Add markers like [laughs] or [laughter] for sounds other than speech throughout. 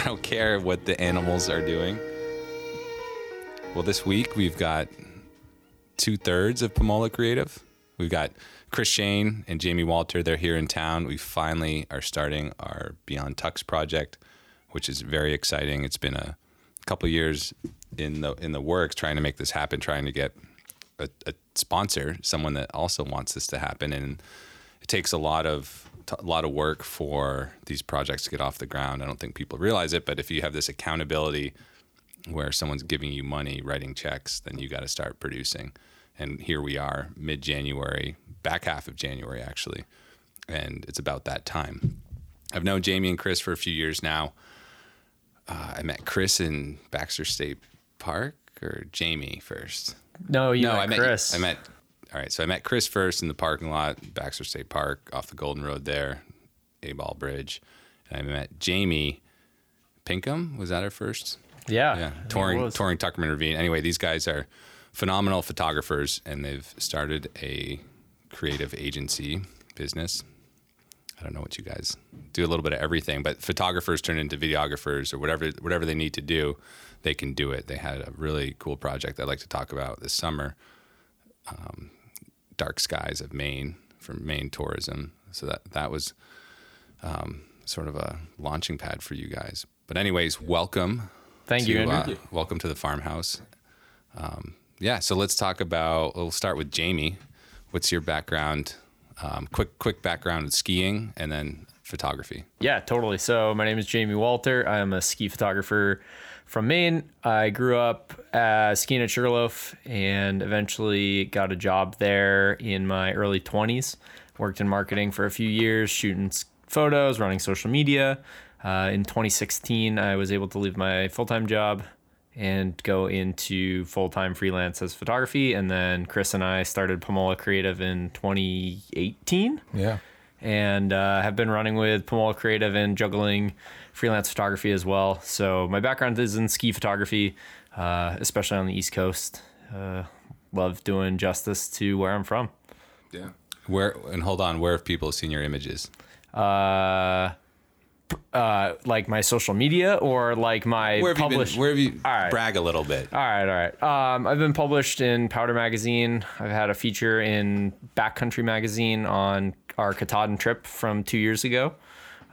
I don't care what the animals are doing. Well, this week we've got two thirds of Pomola Creative. We've got Chris Shane and Jamie Walter. They're here in town. We finally are starting our Beyond Tux project, which is very exciting. It's been a couple years in the in the works trying to make this happen, trying to get a, a sponsor, someone that also wants this to happen, and it takes a lot of a lot of work for these projects to get off the ground. I don't think people realize it, but if you have this accountability where someone's giving you money, writing checks, then you got to start producing. And here we are, mid January, back half of January actually, and it's about that time. I've known Jamie and Chris for a few years now. Uh, I met Chris in Baxter State Park or Jamie first. No, you no, met I met Chris. I met. All right, so I met Chris first in the parking lot, Baxter State Park, off the Golden Road there, Abol Bridge, and I met Jamie Pinkham. Was that her first? Yeah, yeah, touring touring Tuckerman Ravine. Anyway, these guys are phenomenal photographers, and they've started a creative agency business. I don't know what you guys do a little bit of everything, but photographers turn into videographers or whatever whatever they need to do, they can do it. They had a really cool project I'd like to talk about this summer. Um, Dark Skies of Maine for Maine Tourism. So that that was um, sort of a launching pad for you guys. But anyways, welcome. Thank to, you, Andrew. uh, welcome to the farmhouse. Um, yeah, so let's talk about. We'll start with Jamie. What's your background? Um, quick, quick background in skiing, and then photography. Yeah, totally. So my name is Jamie Walter. I'm a ski photographer from Maine. I grew up uh, skiing at Sugarloaf and eventually got a job there in my early 20s. Worked in marketing for a few years, shooting photos, running social media. Uh, in 2016, I was able to leave my full time job and go into full time freelance as photography. And then Chris and I started Pomola Creative in 2018 Yeah. and uh, have been running with Pomola Creative and juggling freelance photography as well. So my background is in ski photography, uh, especially on the East Coast. Uh, love doing justice to where I'm from. Yeah. Where and hold on, where have people seen your images? Uh, uh, like my social media or like my Where have published. you been? Where have you All right. brag a little bit? All right, all right. Um, I've been published in Powder Magazine. I've had a feature in Backcountry Magazine on our Katahdin trip from two years ago.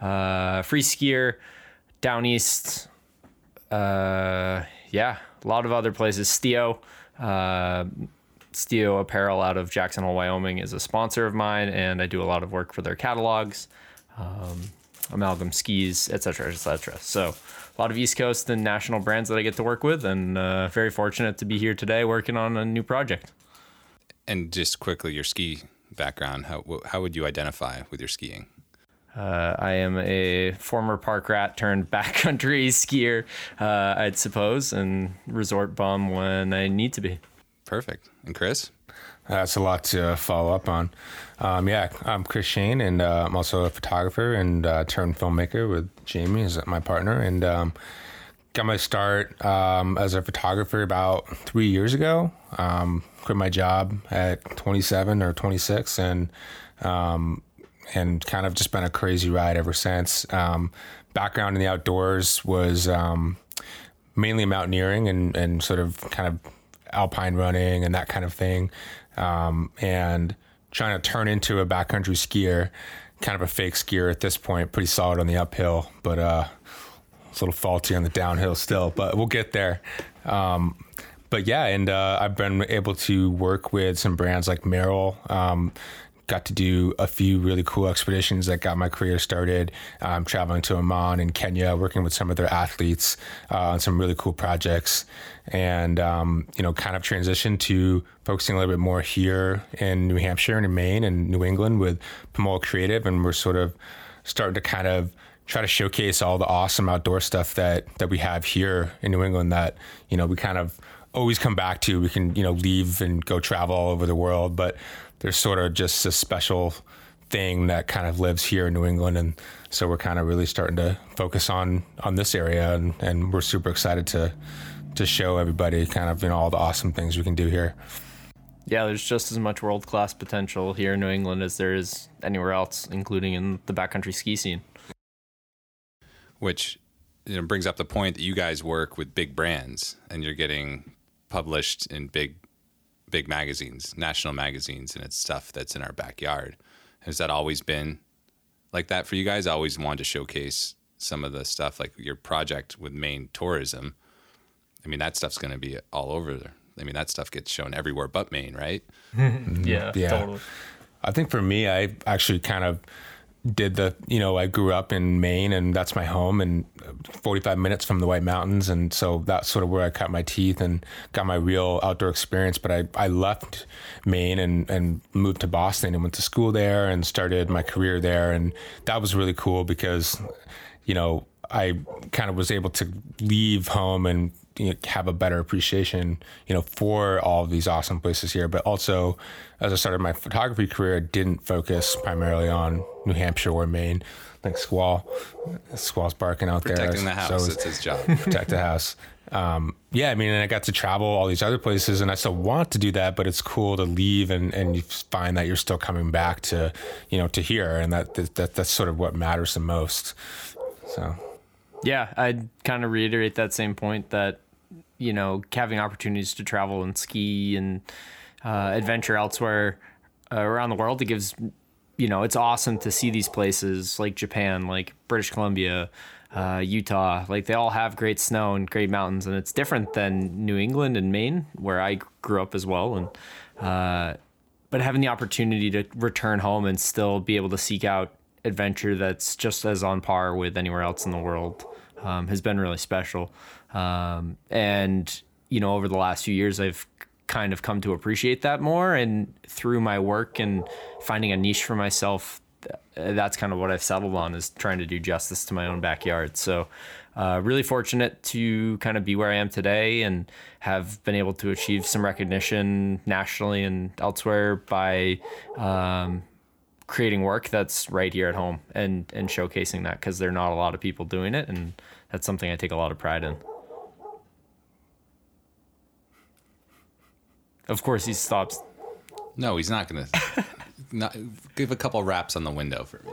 Uh, free skier, down east. Uh, yeah, a lot of other places. Stio, uh, Stio Apparel out of Jackson Hole, Wyoming, is a sponsor of mine, and I do a lot of work for their catalogs um, amalgam skis, etc., etc. So a lot of East Coast and national brands that I get to work with, and uh, very fortunate to be here today working on a new project. And just quickly, your ski background. How how would you identify with your skiing? Uh, I am a former park rat turned backcountry [laughs] skier, uh, I'd suppose, and resort bum when I need to be. Perfect. And Chris? That's a lot to follow up on. Um, yeah, I'm Chris Shane, and uh, I'm also a photographer and uh, turned filmmaker with Jamie as my partner. And um, got my start um, as a photographer about three years ago. Um, quit my job at 27 or 26, and um, and kind of just been a crazy ride ever since. Um, background in the outdoors was um, mainly mountaineering and, and sort of kind of alpine running and that kind of thing. Um, and trying to turn into a backcountry skier, kind of a fake skier at this point, pretty solid on the uphill, but uh, it's a little faulty on the downhill still, but we'll get there. Um, but yeah, and uh, I've been able to work with some brands like Merrell. Um, got to do a few really cool expeditions that got my career started. Um, traveling to Oman and Kenya, working with some of their athletes uh, on some really cool projects, and um, you know, kind of transitioned to focusing a little bit more here in New Hampshire and in Maine and New England with Pomola Creative, and we're sort of starting to kind of try to showcase all the awesome outdoor stuff that that we have here in New England that you know we kind of always come back to. We can you know leave and go travel all over the world, but there's sort of just a special thing that kind of lives here in New England, and so we're kind of really starting to focus on on this area, and and we're super excited to to show everybody kind of you know all the awesome things we can do here. Yeah, there's just as much world class potential here in New England as there is anywhere else, including in the backcountry ski scene. which you know brings up the point that you guys work with big brands and you're getting published in big big magazines, national magazines, and it's stuff that's in our backyard. Has that always been like that for you guys? I always wanted to showcase some of the stuff, like your project with Maine tourism. I mean, that stuff's going to be all over there. I mean, that stuff gets shown everywhere but Maine, right? [laughs] yeah, Yeah. totally. I think for me, I actually kind of did the, you know, I grew up in Maine and that's my home and 45 minutes from the White Mountains. And so that's sort of where I cut my teeth and got my real outdoor experience. But I, I left Maine and, and moved to Boston and went to school there and started my career there. And that was really cool because, you know, I kind of was able to leave home and you know, have a better appreciation, you know, for all of these awesome places here. But also, as I started my photography career, I didn't focus primarily on New Hampshire or Maine. Like Squall, Squall's barking out Protecting there. Protecting the house. So That's his job. [laughs] protect the house. Um, yeah, I mean, and I got to travel all these other places, and I still want to do that, but it's cool to leave and, and you find that you're still coming back to, you know, to here, and that, that that's sort of what matters the most. So Yeah, I'd kind of reiterate that same point that, you know, having opportunities to travel and ski and uh, adventure elsewhere uh, around the world, it gives, you know, it's awesome to see these places like Japan, like British Columbia, uh, Utah. Like they all have great snow and great mountains, and it's different than New England and Maine, where I grew up as well. And, uh, but having the opportunity to return home and still be able to seek out adventure that's just as on par with anywhere else in the world um, has been really special. Um, and you know, over the last few years, I've kind of come to appreciate that more. And through my work and finding a niche for myself, that's kind of what I've settled on is trying to do justice to my own backyard. So, uh, really fortunate to kind of be where I am today and have been able to achieve some recognition nationally and elsewhere by um, creating work that's right here at home and and showcasing that because there are not a lot of people doing it, and that's something I take a lot of pride in. Of course, he stops. No, he's not going [laughs] to. Not give a couple raps on the window for me.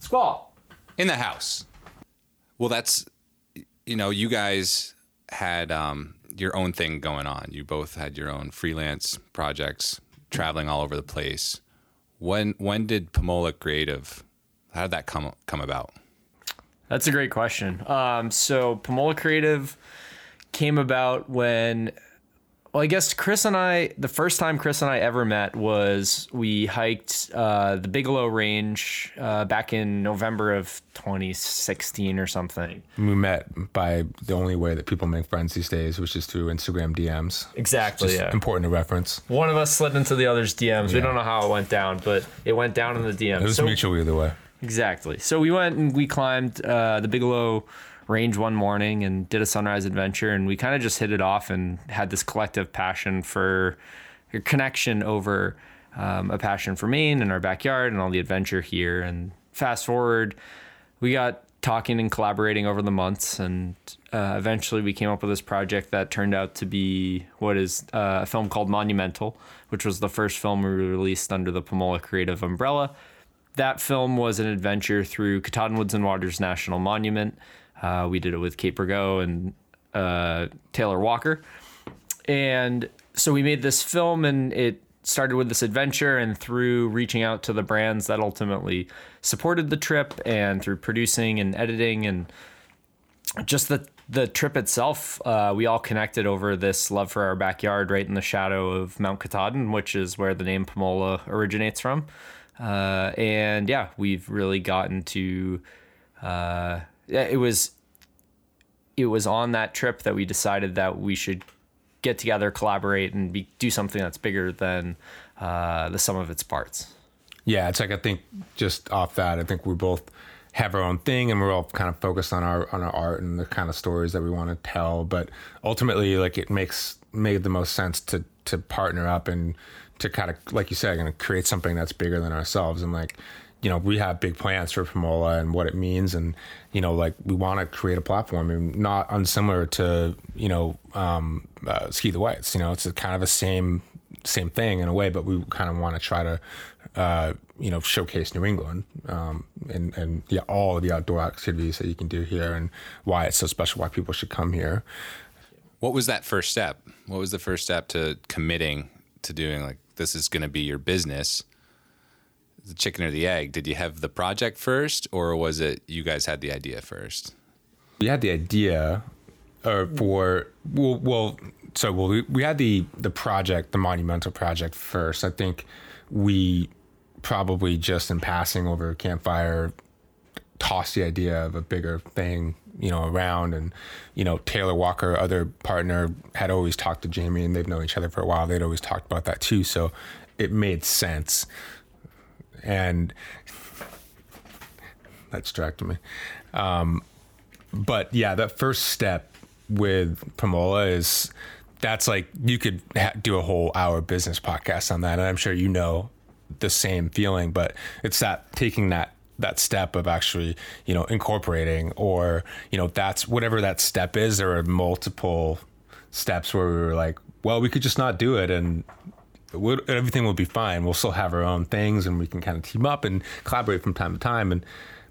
Squall. in the house. Well, that's you know, you guys had um, your own thing going on. You both had your own freelance projects, traveling all over the place. When when did Pomola Creative? How did that come come about? That's a great question. Um, so Pomola Creative came about when, well, I guess Chris and I, the first time Chris and I ever met was we hiked uh, the Bigelow Range uh, back in November of 2016 or something. we met by the only way that people make friends these days, which is through Instagram DMs. Exactly. Just yeah. important to reference. One of us slid into the other's DMs. We don't know how it went down, but it went down in the DMs. It was So- mutual either way. Exactly. So we went and we climbed uh, the Bigelow Range one morning and did a sunrise adventure, and we kind of just hit it off and had this collective passion for a connection over um, a passion for Maine and our backyard and all the adventure here. And fast forward, we got talking and collaborating over the months, and uh, eventually we came up with this project that turned out to be what is uh, a film called Monumental, which was the first film we released under the Pomola Creative umbrella that film was an adventure through Katahdin Woods and Waters National Monument. Uh, we did it with Kate Burgo and uh, Taylor Walker. And so we made this film, and it started with this adventure, and through reaching out to the brands that ultimately supported the trip, and through producing and editing, and just the the trip itself, uh, we all connected over this love for our backyard, right in the shadow of Mount Katahdin, which is where the name Pomola originates from. Uh, and yeah, we've really gotten to. Uh, it was. It was on that trip that we decided that we should get together, collaborate, and be, do something that's bigger than uh, the sum of its parts. Yeah, it's like I think just off that, I think we both have our own thing and we're all kind of focused on our on our art and the kind of stories that we want to tell. But ultimately, like it makes made the most sense to to partner up and to kind of like you said, going to create something that's bigger than ourselves and like. You know, we have big plans for Pomola and what it means, and you know, like we want to create a platform, and not unsimilar to you know, um, uh, Ski the Whites. You know, it's kind of the same same thing in a way, but we kind of want to try to, uh, you know, showcase New England um, and and yeah, all of the outdoor activities that you can do here, and why it's so special, why people should come here. What was that first step? What was the first step to committing to doing like this is going to be your business? The chicken or the egg? Did you have the project first, or was it you guys had the idea first? We had the idea, uh, for well, well, so well, we, we had the the project, the monumental project first. I think we probably just in passing over a campfire tossed the idea of a bigger thing you know around and you know taylor walker other partner had always talked to jamie and they've known each other for a while they'd always talked about that too so it made sense and [laughs] that distracted me. Um, but yeah that first step with pomola is that's like you could ha- do a whole hour business podcast on that and i'm sure you know the same feeling but it's that taking that that step of actually you know incorporating or you know that's whatever that step is there are multiple steps where we were like well we could just not do it and we'll, everything will be fine we'll still have our own things and we can kind of team up and collaborate from time to time and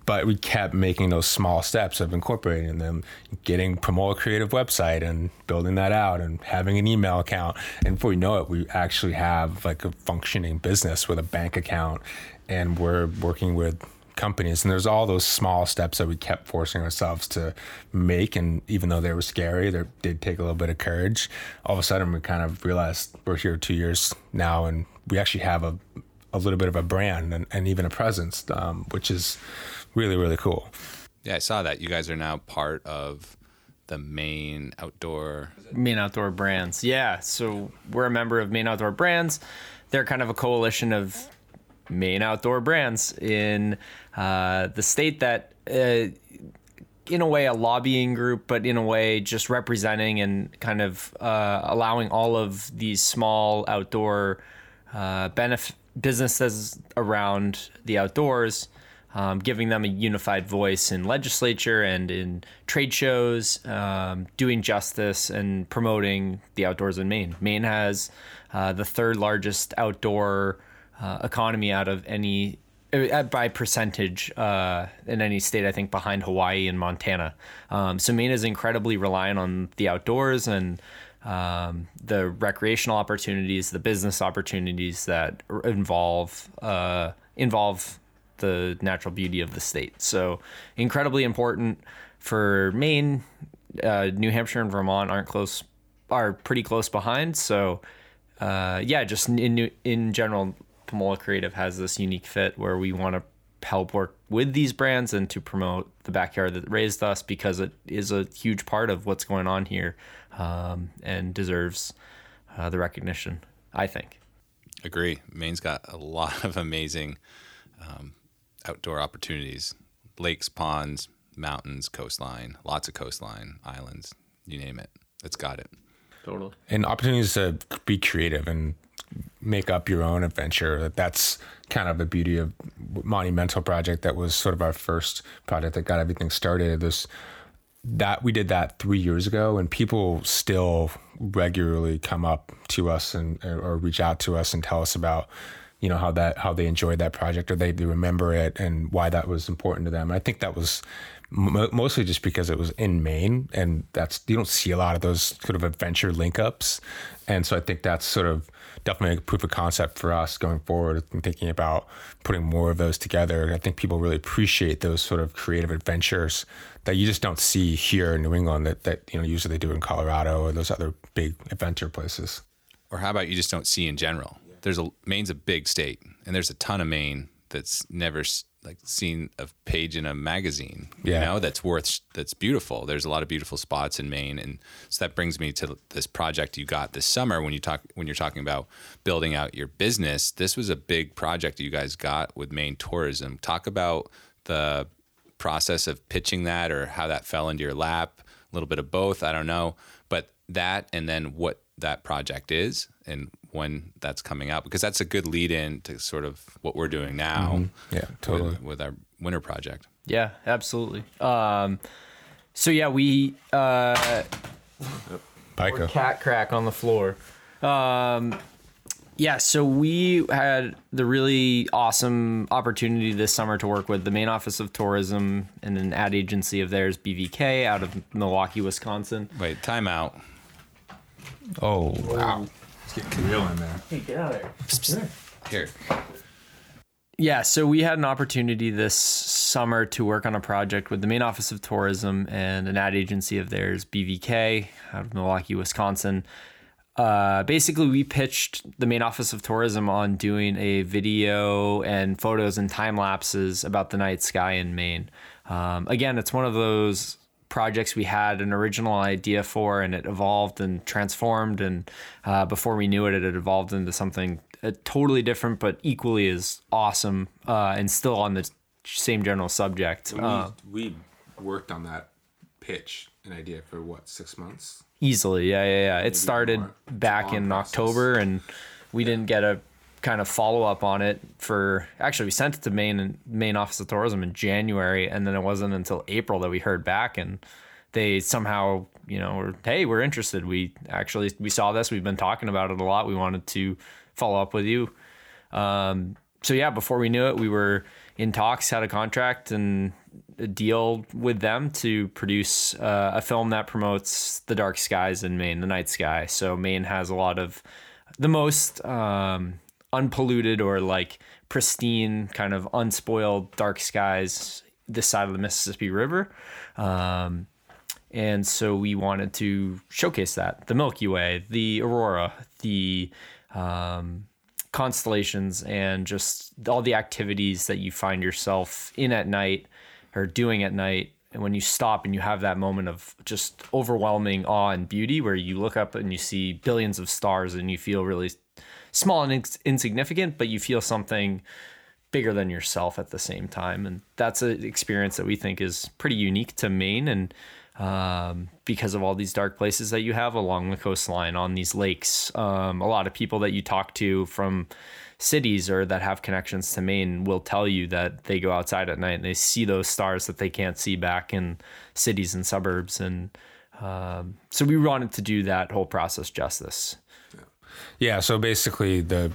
but we kept making those small steps of incorporating them, getting Pomola Creative website and building that out and having an email account. And before you know it, we actually have like a functioning business with a bank account and we're working with companies and there's all those small steps that we kept forcing ourselves to make and even though they were scary they did take a little bit of courage all of a sudden we kind of realized we're here two years now and we actually have a, a little bit of a brand and, and even a presence um, which is really really cool. Yeah, I saw that. You guys are now part of the Maine outdoor Maine Outdoor Brands. Yeah, so we're a member of Maine Outdoor Brands. They're kind of a coalition of Maine outdoor brands in uh, the state that, uh, in a way, a lobbying group, but in a way, just representing and kind of uh, allowing all of these small outdoor uh, benef- businesses around the outdoors um, giving them a unified voice in legislature and in trade shows, um, doing justice and promoting the outdoors in Maine. Maine has uh, the third largest outdoor uh, economy out of any uh, by percentage uh, in any state, I think behind Hawaii and Montana. Um, so Maine is incredibly reliant on the outdoors and um, the recreational opportunities, the business opportunities that involve uh, involve the natural beauty of the state. So incredibly important for Maine. Uh, New Hampshire and Vermont aren't close, are pretty close behind. So uh, yeah, just in in general, Pomola Creative has this unique fit where we want to help work with these brands and to promote the backyard that raised us because it is a huge part of what's going on here um, and deserves uh, the recognition. I think. Agree. Maine's got a lot of amazing um, outdoor opportunities lakes, ponds, mountains, coastline, lots of coastline, islands, you name it. It's got it. Totally. And opportunities to be creative and make up your own adventure. That's kind of the beauty of Monumental Project. That was sort of our first project that got everything started. This that we did that three years ago, and people still regularly come up to us and or reach out to us and tell us about you know how that how they enjoyed that project or they, they remember it and why that was important to them. I think that was m- mostly just because it was in Maine, and that's you don't see a lot of those sort of adventure link ups, and so I think that's sort of definitely a proof of concept for us going forward and thinking about putting more of those together. I think people really appreciate those sort of creative adventures that you just don't see here in New England that, that you know usually they do in Colorado or those other big adventure places. Or how about you just don't see in general? there's a Maine's a big state, and there's a ton of Maine that's never like seen a page in a magazine. Yeah. You know, that's worth that's beautiful. There's a lot of beautiful spots in Maine, and so that brings me to this project you got this summer when you talk when you're talking about building out your business. This was a big project you guys got with Maine Tourism. Talk about the process of pitching that or how that fell into your lap. A little bit of both. I don't know, but that and then what that project is and when that's coming out because that's a good lead in to sort of what we're doing now. Mm-hmm. Yeah, totally. With, with, our winter project. Yeah, absolutely. Um, so yeah, we uh, Pico. cat crack on the floor. Um, Yeah, so we had the really awesome opportunity this summer to work with the Maine office of tourism and an ad agency of theirs, BVK, out of Milwaukee, Wisconsin. Wait, time out. Oh wow, it's getting real in there. Hey, get out of there. Here. Yeah, so we had an opportunity this summer to work on a project with the Maine office of tourism and an ad agency of theirs, BVK, out of Milwaukee, Wisconsin. Uh, basically, we pitched the Maine office of tourism on doing a video and photos and time lapses about the night sky in Maine. Um, again, it's one of those projects we had an original idea for, and it evolved and transformed. And uh, before we knew it, it had evolved into something uh, totally different, but equally as awesome uh, and still on the same general subject. Uh, we worked on that pitch an idea for what six months. Easily, yeah, yeah, yeah. It started more. Back in process. October, and we didn't get a kind of follow up on it for. Actually, we sent it to Maine and Maine Office of Tourism in January, and then it wasn't until April that we heard back, and they somehow, you know, were hey, we're interested. We actually we saw this. We've been talking about it a lot. We wanted to follow up with you. Um, so yeah, before we knew it, we were in talks, had a contract and a deal with them to produce uh, a film that promotes the dark skies in Maine, the night sky. So Maine has a lot of the most um, unpolluted or like pristine, kind of unspoiled dark skies this side of the Mississippi River. Um, and so we wanted to showcase that the Milky Way, the aurora, the um, constellations, and just all the activities that you find yourself in at night or doing at night. And when you stop and you have that moment of just overwhelming awe and beauty, where you look up and you see billions of stars and you feel really small and ins- insignificant, but you feel something bigger than yourself at the same time. And that's an experience that we think is pretty unique to Maine. And um, because of all these dark places that you have along the coastline on these lakes, um, a lot of people that you talk to from cities or that have connections to Maine will tell you that they go outside at night and they see those stars that they can't see back in cities and suburbs. And um, so we wanted to do that whole process justice. Yeah, so basically the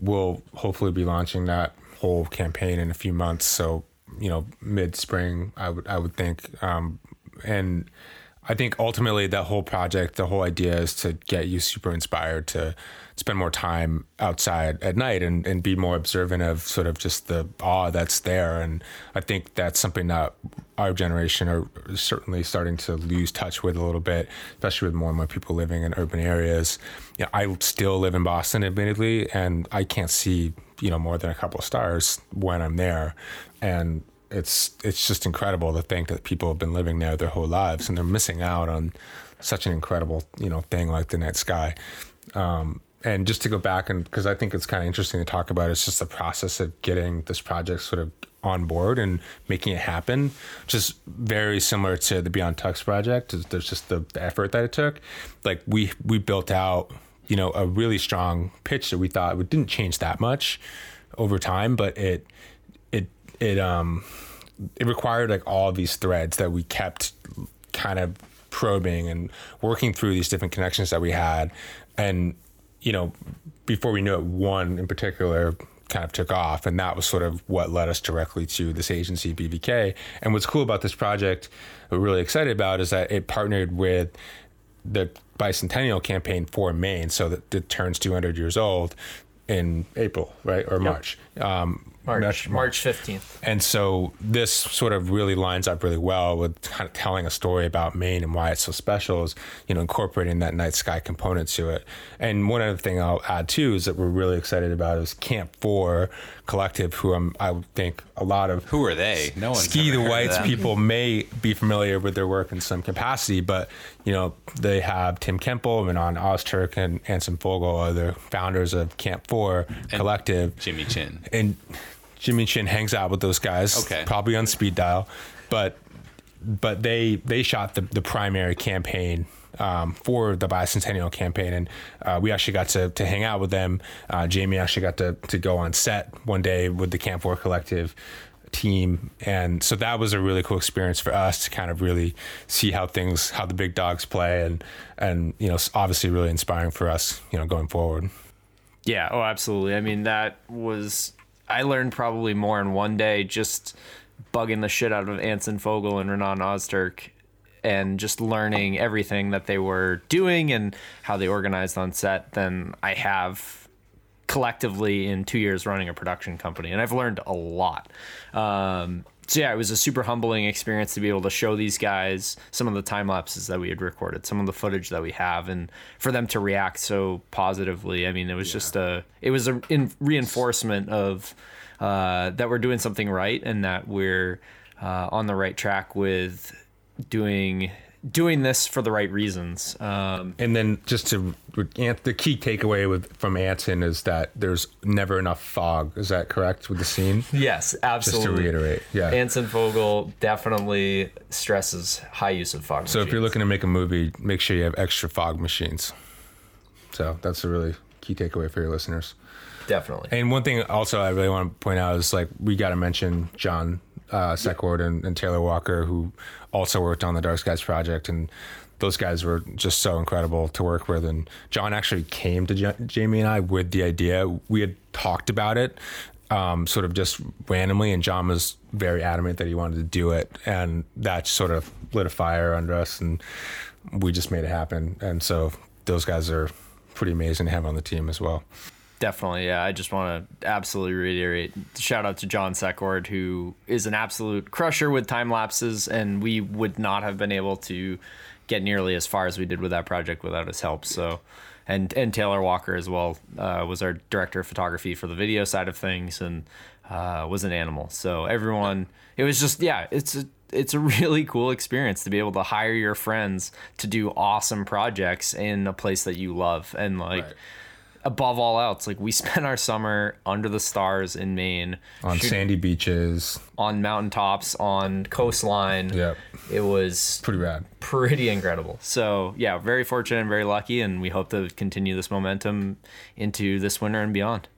we'll hopefully be launching that whole campaign in a few months. So, you know, mid spring I would I would think. Um and I think ultimately that whole project, the whole idea is to get you super inspired to spend more time outside at night and, and be more observant of sort of just the awe that's there. And I think that's something that our generation are certainly starting to lose touch with a little bit, especially with more and more people living in urban areas. You know, I still live in Boston, admittedly, and I can't see, you know, more than a couple of stars when I'm there. And it's it's just incredible to think that people have been living there their whole lives and they're missing out on such an incredible you know thing like the night sky. Um, and just to go back and because I think it's kind of interesting to talk about, it's just the process of getting this project sort of on board and making it happen. Just very similar to the Beyond Tux project. There's just the, the effort that it took. Like we we built out you know a really strong pitch that we thought it didn't change that much over time, but it it it um it required like all these threads that we kept kind of probing and working through these different connections that we had and you know before we knew it one in particular kind of took off and that was sort of what led us directly to this agency BVK and what's cool about this project we're really excited about is that it partnered with the bicentennial campaign for Maine so that it turns 200 years old in April right or March. Um March, March 15th. and so this sort of really lines up really well with kind of telling a story about Maine and why it's so special is, you know, incorporating that night sky component to it. And one other thing I'll add too is that we're really excited about is Camp Four Collective, who I'm, I think a lot of Who are they? No one Ski the Whites people may be familiar with their work in some capacity, but you know they have Tim Kemple, Renan Ozturk, and Anson Fogel are the founders of Camp Four Collective Jimmy Chin. and Jimmy Chin hangs out with those guys. Okay. Probably on speed dial, but but they they shot the the primary campaign. Um, for the bicentennial campaign, and uh, we actually got to, to hang out with them. Uh, Jamie actually got to, to go on set one day with the Camp Four Collective team, and so that was a really cool experience for us to kind of really see how things, how the big dogs play, and and you know, obviously really inspiring for us, you know, going forward. Yeah, oh, absolutely. I mean, that was, I learned probably more in one day just bugging the shit out of Anson Fogel and Renan Ozturk and just learning everything that they were doing and how they organized on set than I have collectively in two years running a production company. And I've learned a lot. Um, so yeah, it was a super humbling experience to be able to show these guys some of the time lapses that we had recorded, some of the footage that we have, and for them to react so positively. I mean, it was just a, it was a in reinforcement of uh, that we're doing something right and that we're uh, on the right track with doing doing this for the right reasons. Um, And then just to the key takeaway with from Anson is that there's never enough fog. Is that correct with the scene? [laughs] yes, absolutely. Just to reiterate, yeah. Anson Fogel definitely stresses high use of fog. So if you're looking to make a movie, make sure you have extra fog machines. So that's a really key takeaway for your listeners. Definitely. And one thing also I really want to point out is like we got to mention John uh, Secord and, and Taylor Walker, who also worked on the Dark Skies project, and those guys were just so incredible to work with. And John actually came to J- Jamie and I with the idea. We had talked about it, um, sort of just randomly, and John was very adamant that he wanted to do it, and that sort of lit a fire under us, and we just made it happen. And so those guys are pretty amazing to have on the team as well. Definitely, yeah. I just want to absolutely reiterate shout out to John Secord, who is an absolute crusher with time lapses, and we would not have been able to get nearly as far as we did with that project without his help. So, and and Taylor Walker as well uh, was our director of photography for the video side of things, and uh, was an animal. So everyone, it was just yeah, it's a it's a [laughs] really cool experience to be able to hire your friends to do awesome projects in a place that you love and like. Right. Above all else, like we [laughs] spent our summer under the stars in Maine, On shoot- sandy beaches, on mountaintops, on coastline. Yep. It was pretty rad. pretty incredible. So yeah, very fortunate and very lucky, and we hope to continue this momentum into this winter and beyond.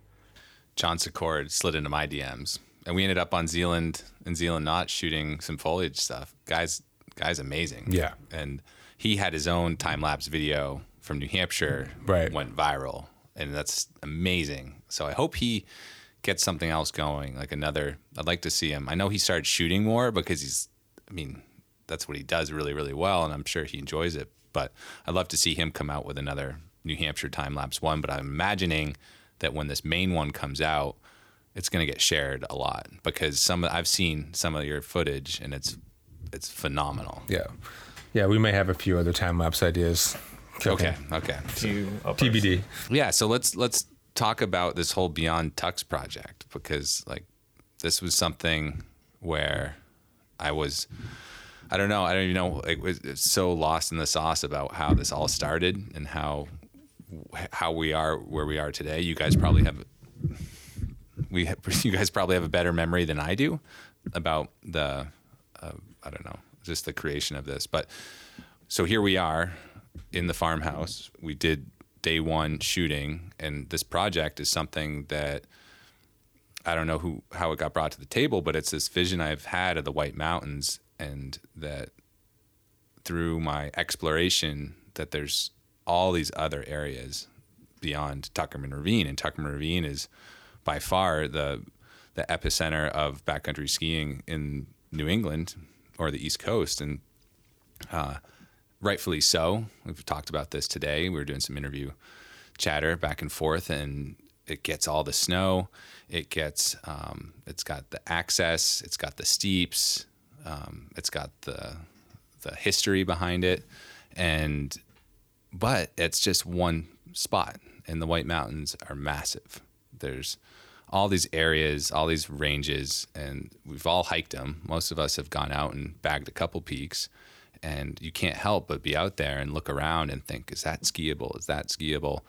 John Secord slid into my DMs, and we ended up on Zealand and Zealand not shooting some foliage stuff. Guys, guys, amazing. Yeah. and he had his own time lapse video from New Hampshire. Right. went viral, and that's amazing. So I hope he gets something else going, like another. I'd like to see him. I know he started shooting more because he's. I mean, that's what he does really, really well, and I'm sure he enjoys it. But I'd love to see him come out with another New Hampshire time lapse one. But I'm imagining that when this main one comes out, it's going to get shared a lot because some I've seen some of your footage and it's it's phenomenal. Yeah. Yeah, we may have a few other time lapse ideas. Okay, okay. To TBD. Yeah, so let's let's talk about this whole Beyond Tux project because like this was something where I was I don't know, I don't even know It was so lost in the sauce about how this all started and how how we are where we are today. You guys probably have we [laughs] you guys probably have a better memory than I do about the uh, I don't know, just the creation of this. But so here we are in the farmhouse. We did day one shooting, and this project is something that I don't know who how it got brought to the table, but it's this vision I've had of the White Mountains, and that through my exploration, that there's all these other areas beyond Tuckerman Ravine, and Tuckerman Ravine is by far the the epicenter of backcountry skiing in New England or the East Coast, and uh, rightfully so. We've talked about this today. We were doing some interview chatter back and forth, and it gets all the snow. It gets, um, it's got the access. It's got the steeps. Um, it's got the the history behind it, and but it's just one spot, and the White Mountains are massive. There's all these areas, all these ranges, and we've all hiked them. Most of us have gone out and bagged a couple peaks, and you can't help but be out there and look around and think, is that skiable? Is that skiable?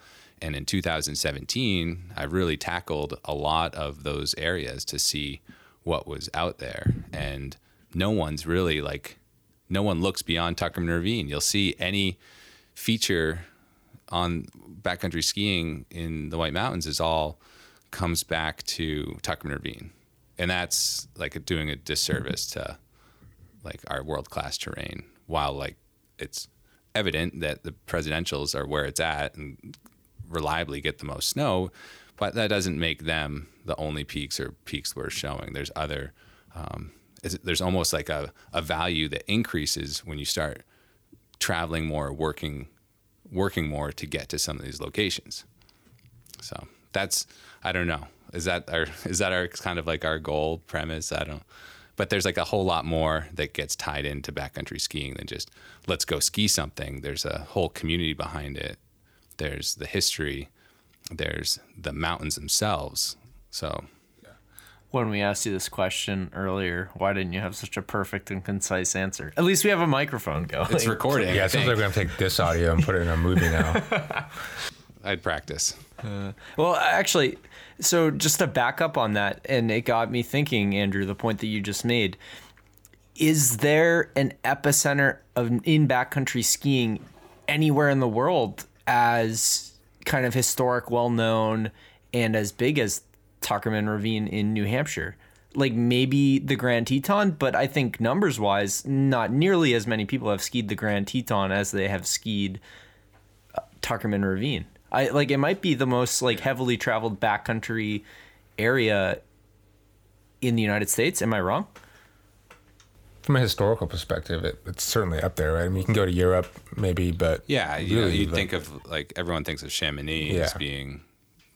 And in 2017, I really tackled a lot of those areas to see what was out there. And no one's really like, no one looks beyond Tuckerman Ravine. You'll see any feature on backcountry skiing in the White Mountains is all comes back to Tuckerman Ravine. And that's like doing a disservice to like our world class terrain while like it's evident that the presidentials are where it's at and reliably get the most snow, but that doesn't make them the only peaks or peaks we're showing. There's other, um, there's almost like a, a value that increases when you start traveling more, working, working more to get to some of these locations. So that's, I don't know. Is that our, is that our kind of like our goal premise? I don't, but there's like a whole lot more that gets tied into backcountry skiing than just let's go ski something. There's a whole community behind it. There's the history. There's the mountains themselves. So when we asked you this question earlier, why didn't you have such a perfect and concise answer? At least we have a microphone going. It's recording. Yeah, it sounds like we're gonna take this audio and put it in a movie now. [laughs] I'd practice. Uh, well, actually, so just to back up on that, and it got me thinking, Andrew, the point that you just made. Is there an epicenter of in backcountry skiing anywhere in the world as kind of historic, well known, and as big as Tuckerman Ravine in New Hampshire? Like maybe the Grand Teton, but I think numbers wise, not nearly as many people have skied the Grand Teton as they have skied uh, Tuckerman Ravine. I like it might be the most like heavily traveled backcountry area in the United States. Am I wrong? From a historical perspective, it, it's certainly up there, right? I mean, you can go to Europe, maybe, but yeah, you really, you think of like everyone thinks of Chamonix yeah. as being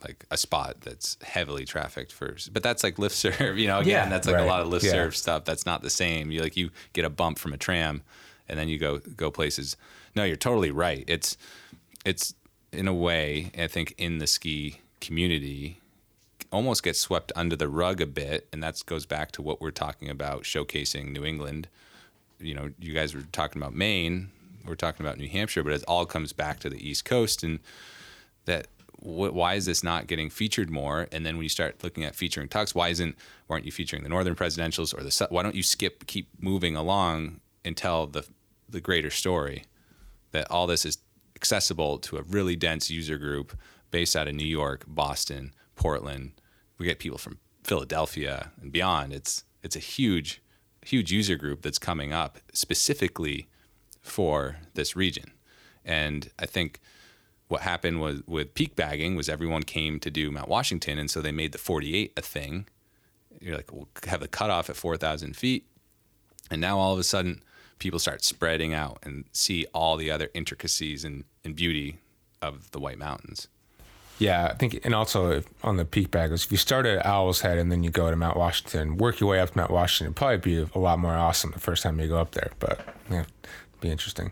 like a spot that's heavily trafficked for, but that's like lift serve. [laughs] You know, again, yeah, that's like right. a lot of lift yeah. serve stuff. That's not the same. You like you get a bump from a tram, and then you go go places. No, you're totally right. It's it's in a way, I think in the ski community almost gets swept under the rug a bit, and that goes back to what we're talking about showcasing New England. You know, you guys were talking about Maine, we're talking about New Hampshire, but it all comes back to the East Coast, and that why is this not getting featured more? And then when you start looking at featuring tucks, why isn't why aren't you featuring the Northern Presidentials or the why don't you skip keep moving along and tell the the greater story that all this is accessible to a really dense user group based out of New York, Boston, Portland. We get people from Philadelphia and beyond. It's it's a huge huge user group that's coming up specifically for this region. And I think what happened was with peak bagging was everyone came to do Mount Washington, and so they made the 48 a thing. You're like, we'll have the cutoff at 4,000 feet, and now all of a sudden people start spreading out and see all the other intricacies and, and beauty of the White Mountains. Yeah, I think, and also on the peak baggers, if you start at Owl's Head and then you go to Mount Washington, work your way up to Mount Washington, probably be a lot more awesome the first time you go up there. But yeah, be interesting.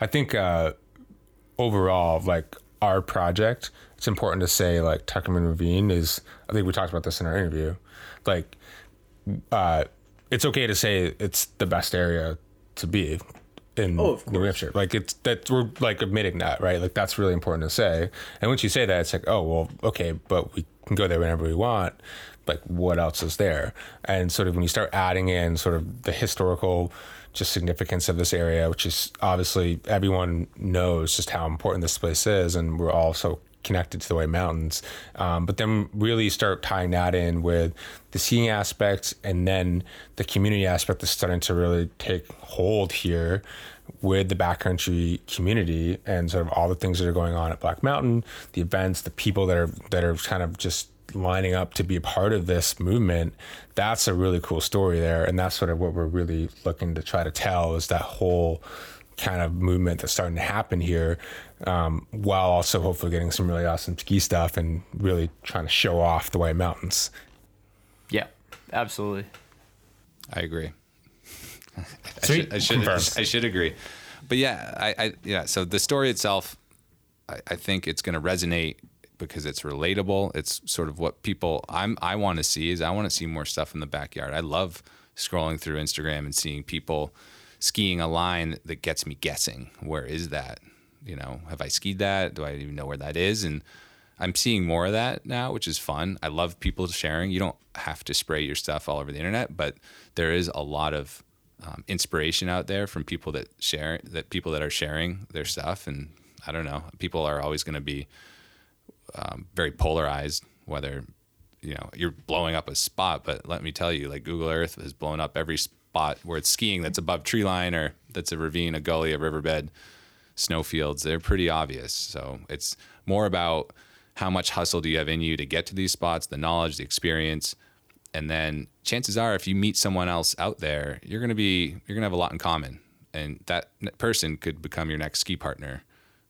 I think uh, overall, like our project, it's important to say like Tuckerman Ravine is. I think we talked about this in our interview. Like, uh, it's okay to say it's the best area to be in oh, New Hampshire. Like it's that we're like admitting that, right? Like that's really important to say. And once you say that, it's like, oh well, okay, but we can go there whenever we want. Like what else is there? And sort of when you start adding in sort of the historical just significance of this area, which is obviously everyone knows just how important this place is, and we're all so connected to the White Mountains. Um, but then really start tying that in with the skiing aspect and then the community aspect is starting to really take hold here with the backcountry community and sort of all the things that are going on at Black Mountain, the events, the people that are that are kind of just lining up to be a part of this movement that's a really cool story there and that's sort of what we're really looking to try to tell is that whole kind of movement that's starting to happen here, um, while also hopefully getting some really awesome ski stuff and really trying to show off the White Mountains. Yeah, absolutely. I agree. [laughs] I, should, I, should, I should agree, but yeah, I, I yeah. So the story itself, I, I think it's going to resonate because it's relatable. It's sort of what people I'm I want to see is I want to see more stuff in the backyard. I love scrolling through Instagram and seeing people skiing a line that gets me guessing. Where is that? You know, have I skied that? Do I even know where that is? And I'm seeing more of that now, which is fun. I love people sharing. You don't have to spray your stuff all over the internet, but there is a lot of um, inspiration out there from people that share that people that are sharing their stuff. And I don't know, people are always going to be um, very polarized, whether you know you're blowing up a spot. But let me tell you, like Google Earth has blown up every spot where it's skiing that's above tree line or that's a ravine, a gully, a riverbed, snowfields, they're pretty obvious. So it's more about how much hustle do you have in you to get to these spots, the knowledge, the experience, and then chances are if you meet someone else out there, you're going to be you're going to have a lot in common, and that person could become your next ski partner,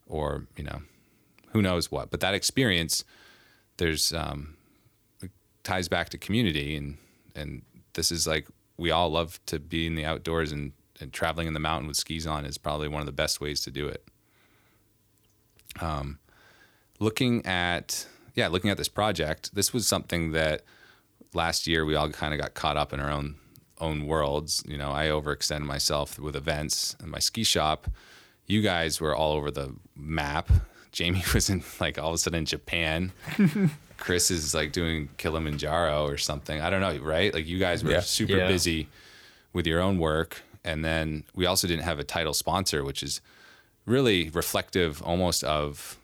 or you know, who knows what. But that experience, there's um, ties back to community, and and this is like we all love to be in the outdoors and and traveling in the mountain with skis on is probably one of the best ways to do it. Um, looking at yeah, looking at this project, this was something that last year we all kind of got caught up in our own own worlds. You know, I overextended myself with events and my ski shop. You guys were all over the map. Jamie [laughs] was in like all of a sudden in Japan. [laughs] Chris is like doing Kilimanjaro or something. I don't know, right? Like you guys were Yeah. super Yeah. busy with your own work. And then we also didn't have a title sponsor, which is really reflective almost of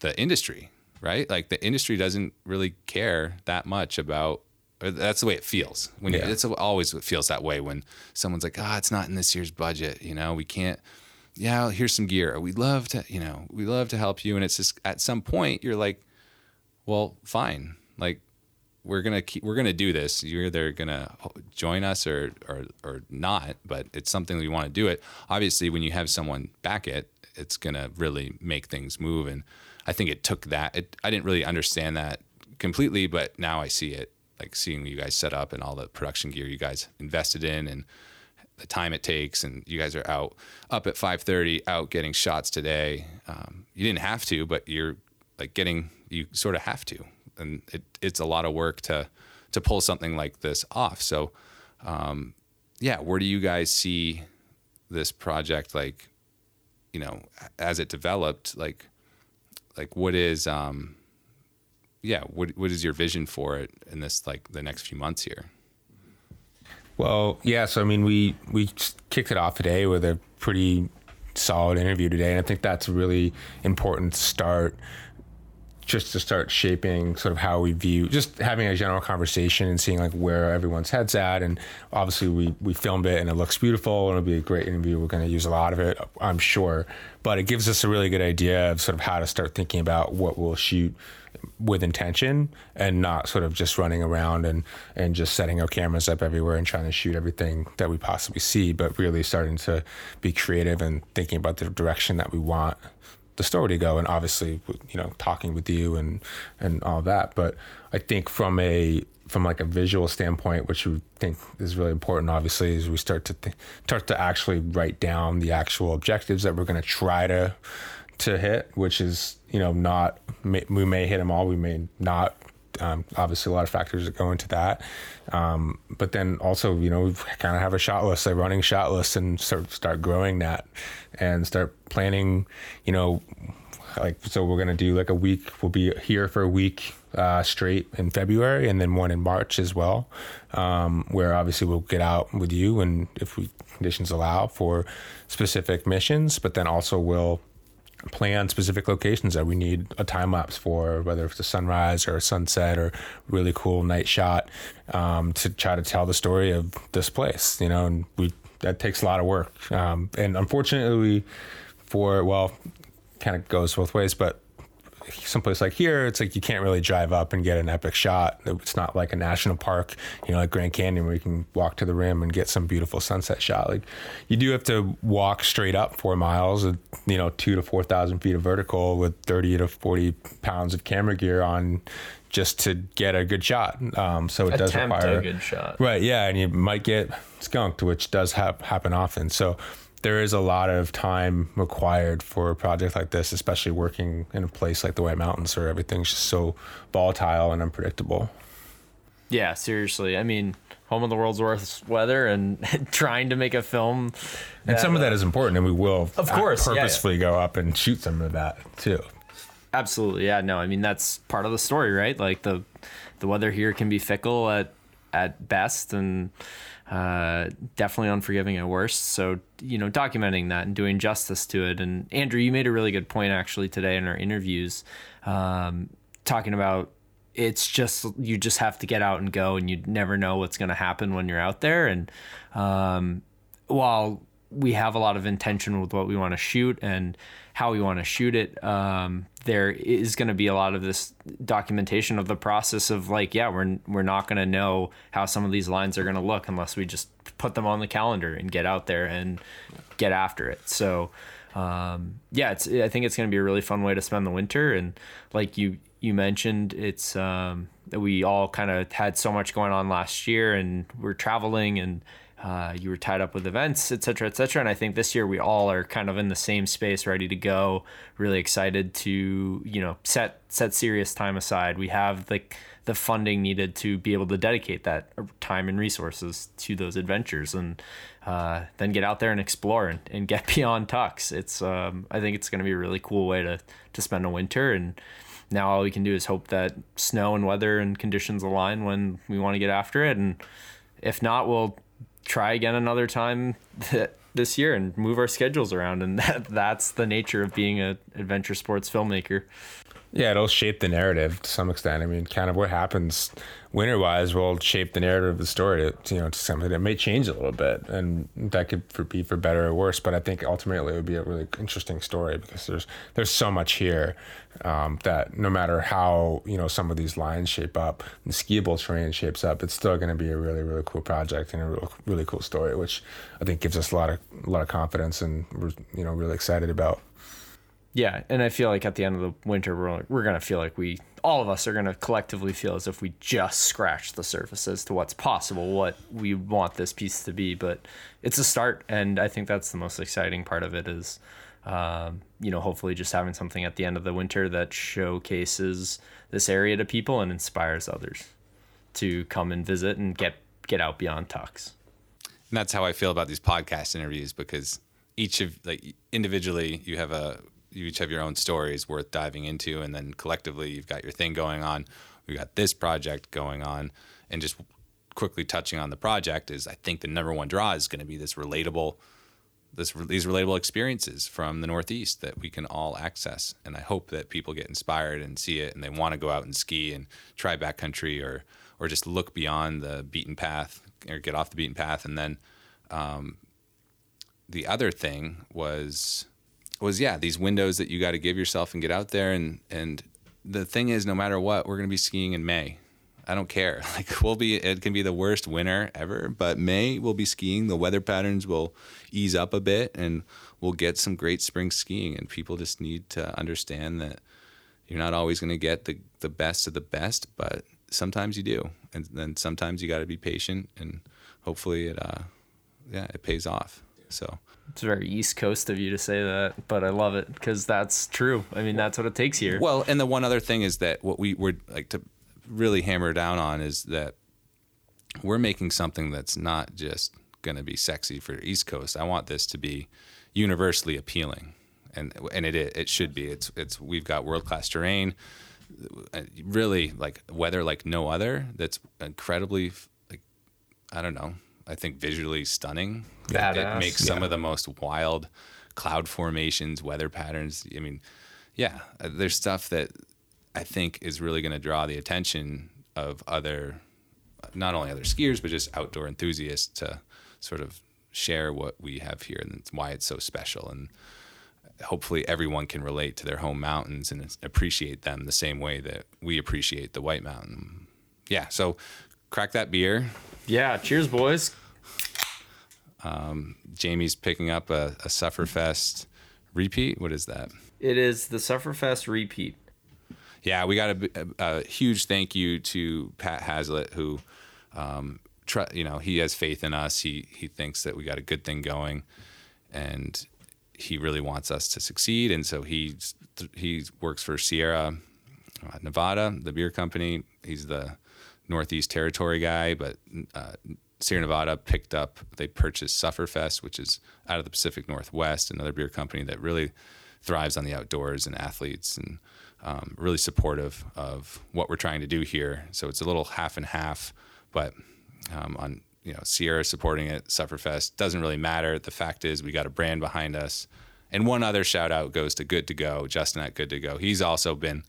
the industry, right? Like the industry doesn't really care that much about. or That's the way it feels. When you, it's always it feels that way when someone's like, "Ah, it's not in this year's budget." You know, we can't. Yeah, here's some gear. We'd love to, you know, we love to help you. And it's just at some point you're like, well, fine. Like we're gonna keep, we're gonna do this. You're either gonna join us or or or not. But it's something we want to do it. Obviously, when you have someone back it, it's gonna really make things move. And I think it took that. It, I didn't really understand that completely, but now I see it. Like seeing you guys set up and all the production gear you guys invested in and the time it takes and you guys are out up at 5.30 out getting shots today um, you didn't have to but you're like getting you sort of have to and it, it's a lot of work to to pull something like this off so um, yeah where do you guys see this project like you know as it developed like like what is um yeah what what is your vision for it in this like the next few months here Well, yeah. So I mean, we we kicked it off today with a pretty solid interview today, and I think that's a really important start. Just to start shaping sort of how we view, just having a general conversation and seeing like where everyone's heads at, and obviously we we filmed it and it looks beautiful and it'll be a great interview. We're going to use a lot of it, I'm sure, but it gives us a really good idea of sort of how to start thinking about what we'll shoot with intention and not sort of just running around and and just setting our cameras up everywhere and trying to shoot everything that we possibly see but really starting to be creative and thinking about the direction that we want the story to go and obviously you know talking with you and and all that. But i think from a from like a visual standpoint which we think is really important obviously is we start to th- start to actually write down the actual objectives that we're going to try to to hit which is you know not may, we may hit them all we may not um, obviously a lot of factors that go into that. Um, but then also you know we kind of have a shot list a running shot list and start start growing that and start planning you know like so we're gonna do like a week we'll be here for a week uh, straight in february and then one in march as well um, where obviously we'll get out with you and if we conditions allow for specific missions but then also we'll plan specific locations that we need a time lapse for, whether it's a sunrise or a sunset or really cool night shot, um, to try to tell the story of this place. You know, and we that takes a lot of work. Um, and unfortunately, for well, kind of goes both ways, but someplace like here, it's like you can't really drive up and get an epic shot. It's not like a national park, you know, like Grand Canyon where you can walk to the rim and get some beautiful sunset shot. Like you do have to walk straight up four miles, with, you know, two to 4,000 feet of vertical with 30 to 40 pounds of camera gear on just to get a good shot. Um, so it does require a good shot. Right, yeah, and you might get skunked, which does hap- happen often. So there is a lot of time required for a project like this, especially working in a place like the White Mountains where everything's just so volatile and unpredictable. Yeah, seriously. I mean, home of the world's worst weather and [laughs] trying to make a film. And some of that uh, is important, and we will Of uh, course, yeah, yeah. purposefully go up and shoot some of that too. Absolutely. Yeah, no. I mean, that's part of the story, right? Like the the weather here can be fickle at at best and uh, definitely unforgiving at worst. So, you know, documenting that and doing justice to it. And Andrew, you made a really good point actually today in our interviews, um, talking about it's just you just have to get out and go, and you never know what's going to happen when you're out there. And um, while we have a lot of intention with what we want to shoot and how we want to shoot it. Um, there is going to be a lot of this documentation of the process of like, yeah, we're we're not going to know how some of these lines are going to look unless we just put them on the calendar and get out there and get after it. So, um, yeah, it's I think it's going to be a really fun way to spend the winter. And like you you mentioned, it's um, we all kind of had so much going on last year, and we're traveling and uh, you were tied up with events, et cetera, et cetera. And I think this year we all are kind of in the same space, ready to go, really excited to, you know, set set serious time aside. We have the the funding needed to be able to dedicate that time and resources to those adventures and uh, then get out there and explore and, and get [laughs] beyond Tucks. It's um, I think it's going to be a really cool way to to spend a winter and now all we can do is hope that snow and weather and conditions align when we want to get after it and if not we'll try again another time this year and move our schedules around and [laughs] that that's the nature of being an adventure sports filmmaker yeah it'll shape the narrative to some extent. I mean kind of what happens winter wise will shape the narrative of the story to, you know to something that may change a little bit and that could for, be for better or worse but i think ultimately it would be a really interesting story because there's there's so much here um, that no matter how you know some of these lines shape up the skiable terrain shapes up it's still going to be a really really cool project and a real, really cool story which i think gives us a lot of a lot of confidence and we're you know really excited about yeah and i feel like at the end of the winter we're, we're going to feel like we all of us are going to collectively feel as if we just scratched the surface as to what's possible, what we want this piece to be. But it's a start, and I think that's the most exciting part of it is, um, you know, hopefully just having something at the end of the winter that showcases this area to people and inspires others to come and visit and get get out beyond Tucks. And that's how I feel about these podcast interviews because each of like individually you have a you each have your own stories worth diving into, and then collectively you've got your thing going on. We've got this project going on, and just quickly touching on the project is I think the number one draw is going to be this relatable, this these relatable experiences from the Northeast that we can all access, and I hope that people get inspired and see it, and they want to go out and ski and try backcountry or or just look beyond the beaten path or get off the beaten path, and then. Um, the other thing was was yeah these windows that you got to give yourself and get out there and and the thing is no matter what we're going to be skiing in May. I don't care. [laughs] Like we'll be it can be the worst winter ever, but May we'll be skiing. The weather patterns will ease up a bit and we'll get some great spring skiing and people just need to understand that you're not always going to get the the best of the best, but sometimes you do. And then sometimes you got to be patient and hopefully it uh yeah, it pays off. So it's very East Coast of you to say that, but I love it because that's true. I mean, that's what it takes here. Well, and the one other thing is that what we would like to really hammer down on is that we're making something that's not just going to be sexy for East Coast. I want this to be universally appealing, and and it it should be. It's it's we've got world class terrain, uh, really like weather like no other. That's incredibly like I don't know I think visually stunning. It, it, makes some of the most wild cloud formations, weather patterns. I mean, yeah, uh, there's stuff that I think is really going to draw the attention of other, not only other skiers, but just outdoor enthusiasts to sort of share what we have here and why it's so special. And hopefully everyone can relate to their home mountains and appreciate them the same way that we appreciate the White Mountain. Yeah. So crack that beer. Yeah, cheers, boys. Um, Jamie's picking up a, a Sufferfest repeat. What is that? It is the Sufferfest repeat. Yeah, we got a, a, a huge thank you to Pat Hazlitt, who, um, tr- you know, he has faith in us. He he thinks that we got a good thing going, and he really wants us to succeed. And so he he works for Sierra uh, Nevada, the beer company. He's the Northeast Territory guy, but uh, Sierra Nevada picked up, they purchased Sufferfest, which is out of the Pacific Northwest, another beer company that really thrives on the outdoors and athletes and um, really supportive of what we're trying to do here. So it's a little half and half, but um, on you know Sierra supporting it, Sufferfest doesn't really matter. The fact is we got a brand behind us. And one other shout out goes to Good to Go, Justin at Good to Go. He's also been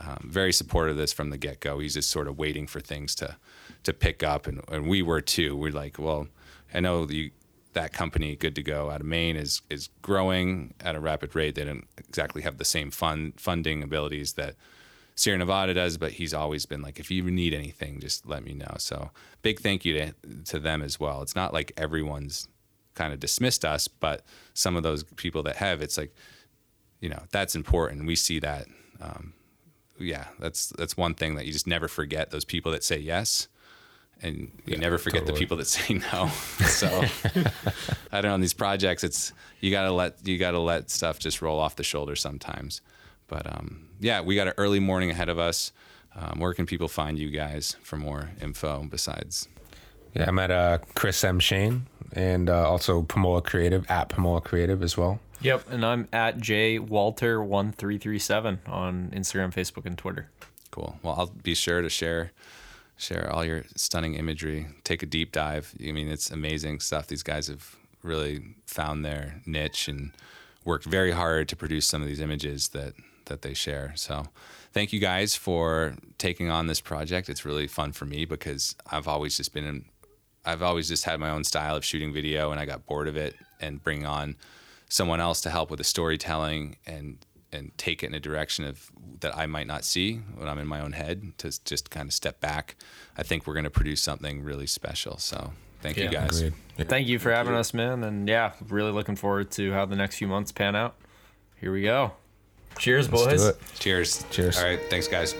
um, very supportive of this from the get go. He's just sort of waiting for things to to pick up, and, and we were too. We're like, well, I know that company, Good to Go, out of Maine, is is growing at a rapid rate. They don't exactly have the same fund funding abilities that Sierra Nevada does, but he's always been like, if you need anything, just let me know. So big thank you to to them as well. It's not like everyone's kind of dismissed us, but some of those people that have, it's like, you know, that's important. We see that. Um, yeah, that's that's one thing that you just never forget. Those people that say yes, and you never forget totally. the people that say no. [laughs] So I don't know. On these projects, it's you gotta let you gotta let stuff just roll off the shoulder sometimes. But um, yeah, we got an early morning ahead of us. Um, where can people find you guys for more info besides? Yeah, I'm at uh, Chris M. Shane and uh, also Pomola Creative at Pomola Creative as well. Yep, and I'm at J Walter one three three seven on Instagram, Facebook, and Twitter. Cool. Well, I'll be sure to share share all your stunning imagery. Take a deep dive. I mean, it's amazing stuff. These guys have really found their niche and worked very hard to produce some of these images that that they share. So, thank you guys for taking on this project. It's really fun for me because I've always just been in I've always just had my own style of shooting video and I got bored of it and bring on someone else to help with the storytelling and and take it in a direction of that I might not see when I'm in my own head to just kind of step back. I think we're going to produce something really special. So thank you guys. Yeah. Thank you for having us, man. And yeah, really looking forward to how the next few months pan out. Here we go. Cheers, Let's boys. Cheers. Cheers. All right. Thanks, guys.